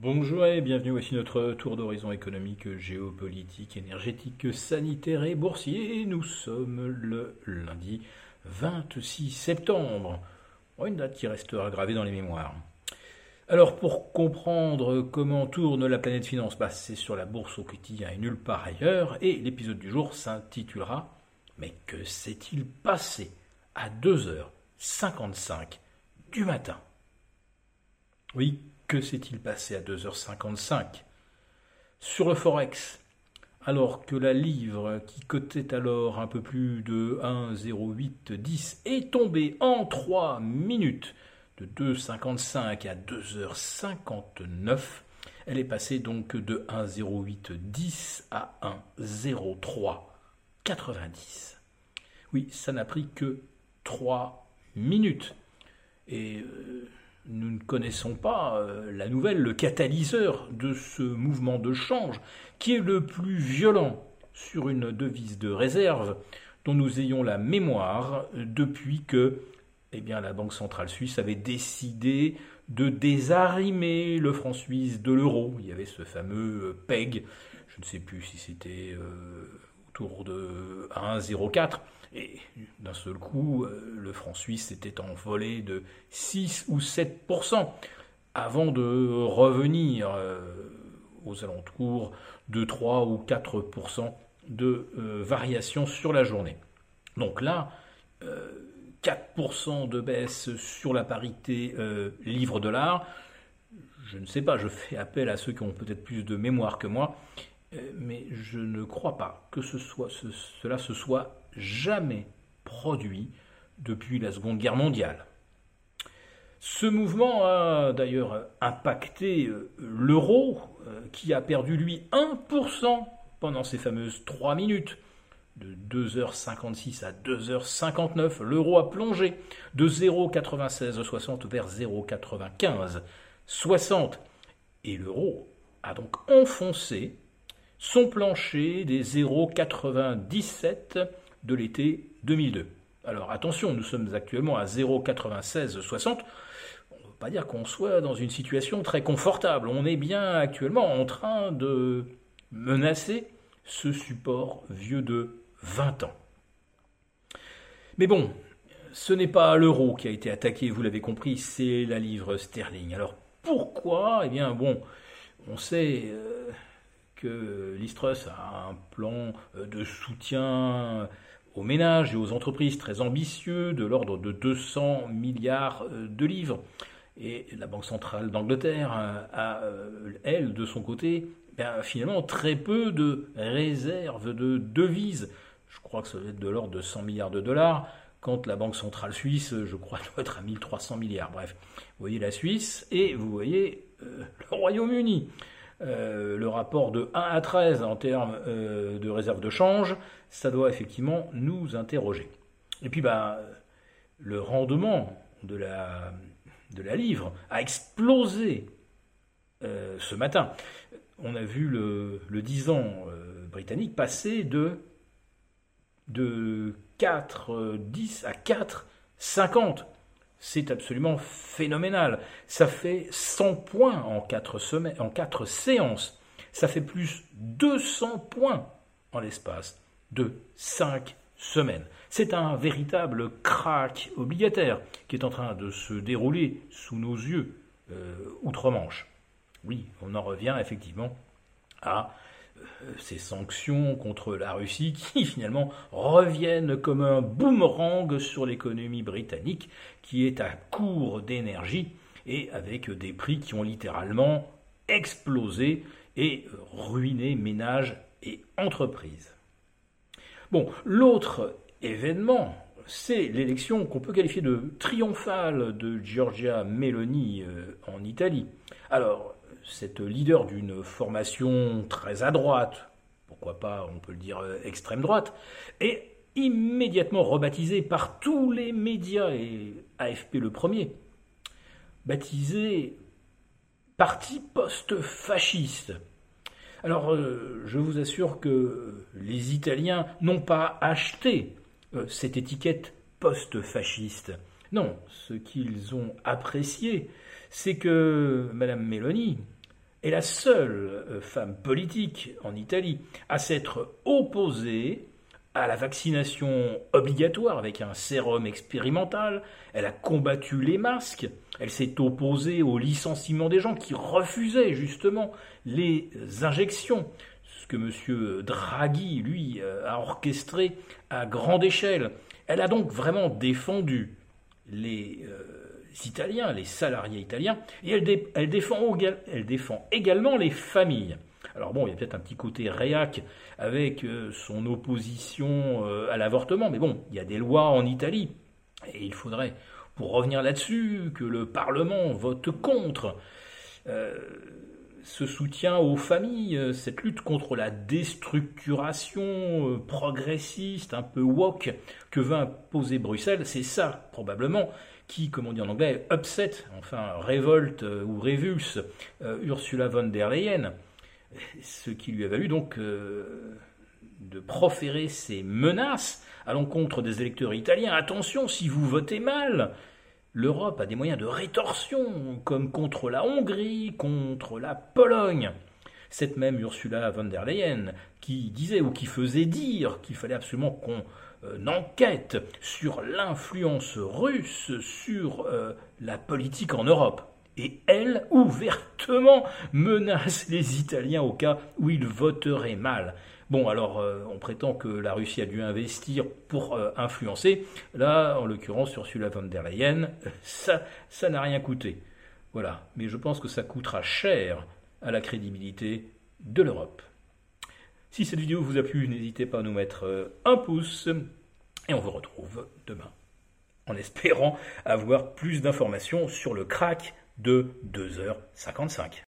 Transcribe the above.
Bonjour et bienvenue, voici notre tour d'horizon économique, géopolitique, énergétique, sanitaire et boursier. Nous sommes le lundi 26 septembre, une date qui restera gravée dans les mémoires. Alors pour comprendre comment tourne la planète finance, bah, c'est sur la bourse au quotidien et nulle part ailleurs, et l'épisode du jour s'intitulera Mais que s'est-il passé à 2h55 du matin? Oui, que s'est-il passé à 2h55 Sur le Forex, alors que la livre, qui cotait alors un peu plus de 1,0810, est tombée en 3 minutes de 2,55 à 2h59, elle est passée donc de 1,0810 à 1,0390. Oui, ça n'a pris que 3 minutes. Et euh, nous ne connaissons pas euh, la nouvelle, le catalyseur de ce mouvement de change, qui est le plus violent sur une devise de réserve dont nous ayons la mémoire depuis que eh bien, la Banque centrale suisse avait décidé de désarrimer le franc suisse de l'euro. Il y avait ce fameux euh, PEG, je ne sais plus si c'était euh, autour de 1,04 et d'un seul coup, euh, le franc suisse s'était envolé de 6 ou 7% avant de revenir euh, aux alentours de 3 ou 4% de euh, variation sur la journée. Donc là, 4% de baisse sur la parité livre-dollar. Je ne sais pas, je fais appel à ceux qui ont peut-être plus de mémoire que moi, mais je ne crois pas que cela se soit jamais produit depuis la Seconde Guerre mondiale. Ce mouvement a d'ailleurs impacté euh, l'euro, euh, qui a perdu lui 1% pendant ces fameuses 3 minutes. De 2h56 à 2h59, l'euro a plongé de 0,9660 vers 0,9560. Et l'euro a donc enfoncé son plancher des 0,97 de l'été 2002. Alors attention, nous sommes actuellement à 0,9660. On ne veut pas dire qu'on soit dans une situation très confortable. On est bien actuellement en train de menacer ce support vieux de 20 ans. Mais bon, ce n'est pas l'euro qui a été attaqué, vous l'avez compris, c'est la livre sterling. Alors pourquoi? Eh bien bon, on sait euh, que a un plan euh, de soutien aux ménages et aux entreprises très ambitieux, de l'ordre de 200 milliards euh, de livres. Et la Banque centrale d'Angleterre a, euh, elle, de son côté, ben, finalement très peu de réserves de devises. Je crois que ça doit être de l'ordre de 100 milliards de dollars, quand la Banque centrale suisse, je crois, doit être à 1300 milliards. Bref, vous voyez la Suisse et vous voyez euh, le Royaume-Uni. Euh, le rapport de 1 à 13 en termes euh, de réserve de change, ça doit effectivement nous interroger. Et puis, bah, le rendement de la, de la livre a explosé euh, ce matin. On a vu le, le 10 ans britannique passer de, de 4,10 à 4,50 c'est absolument phénoménal. Ça fait 100 points en 4, semaines, en 4 séances. Ça fait plus 200 points en l'espace de 5 semaines. C'est un véritable crack obligataire qui est en train de se dérouler sous nos yeux euh, outre-Manche. Oui, on en revient effectivement à ces sanctions contre la Russie qui finalement reviennent comme un boomerang sur l'économie britannique qui est à court d'énergie et avec des prix qui ont littéralement explosé et ruiné ménages et entreprises. Bon, l'autre événement, c'est l'élection qu'on peut qualifier de triomphale de Giorgia Meloni euh, en Italie. Alors, cette leader d'une formation très à droite, pourquoi pas, on peut le dire euh, extrême droite, est immédiatement rebaptisée par tous les médias, et AFP le premier, baptisé Parti post-fasciste. Alors, euh, je vous assure que les Italiens n'ont pas acheté euh, cette étiquette post-fasciste. Non, ce qu'ils ont apprécié, c'est que Madame Meloni est la seule euh, femme politique en Italie à s'être opposée à la vaccination obligatoire avec un sérum expérimental, elle a combattu les masques, elle s'est opposée au licenciement des gens qui refusaient justement les injections, ce que M. Draghi, lui, euh, a orchestré à grande échelle. Elle a donc vraiment défendu les euh, Italiens, les salariés italiens, et elle, défend, elle défend également les familles. Alors bon, il y a peut-être un petit côté réac avec euh, son opposition euh, à l'avortement, mais bon, il y a des lois en Italie, et il faudrait, pour revenir là-dessus, que le Parlement vote contre ce soutien aux familles, cette lutte contre la déstructuration progressiste, un peu woke, que veut imposer Bruxelles, c'est ça, probablement, qui, comme on dit en anglais, upset, enfin révolte ou révulse Ursula von der Leyen ce qui lui a valu donc euh, de proférer ces menaces à l'encontre des électeurs italiens. Attention, si vous votez mal, l'Europe a des moyens de rétorsion, comme contre la Hongrie, contre la Pologne. Cette même Ursula von der Leyen qui disait ou qui faisait dire qu'il fallait absolument qu'on euh, enquête sur l'influence russe sur euh, la politique en Europe et elle ouvertement menace les Italiens au cas où ils voteraient mal. Bon, alors euh, on prétend que la Russie a dû investir pour euh, influencer. Là, en l'occurrence, Ursula von der Leyen, ça, ça n'a rien coûté. Voilà, mais je pense que ça coûtera cher à la crédibilité de l'Europe. Si cette vidéo vous a plu, n'hésitez pas à nous mettre euh, un pouce et on vous retrouve demain en espérant avoir plus d'informations sur le crack de 2h55.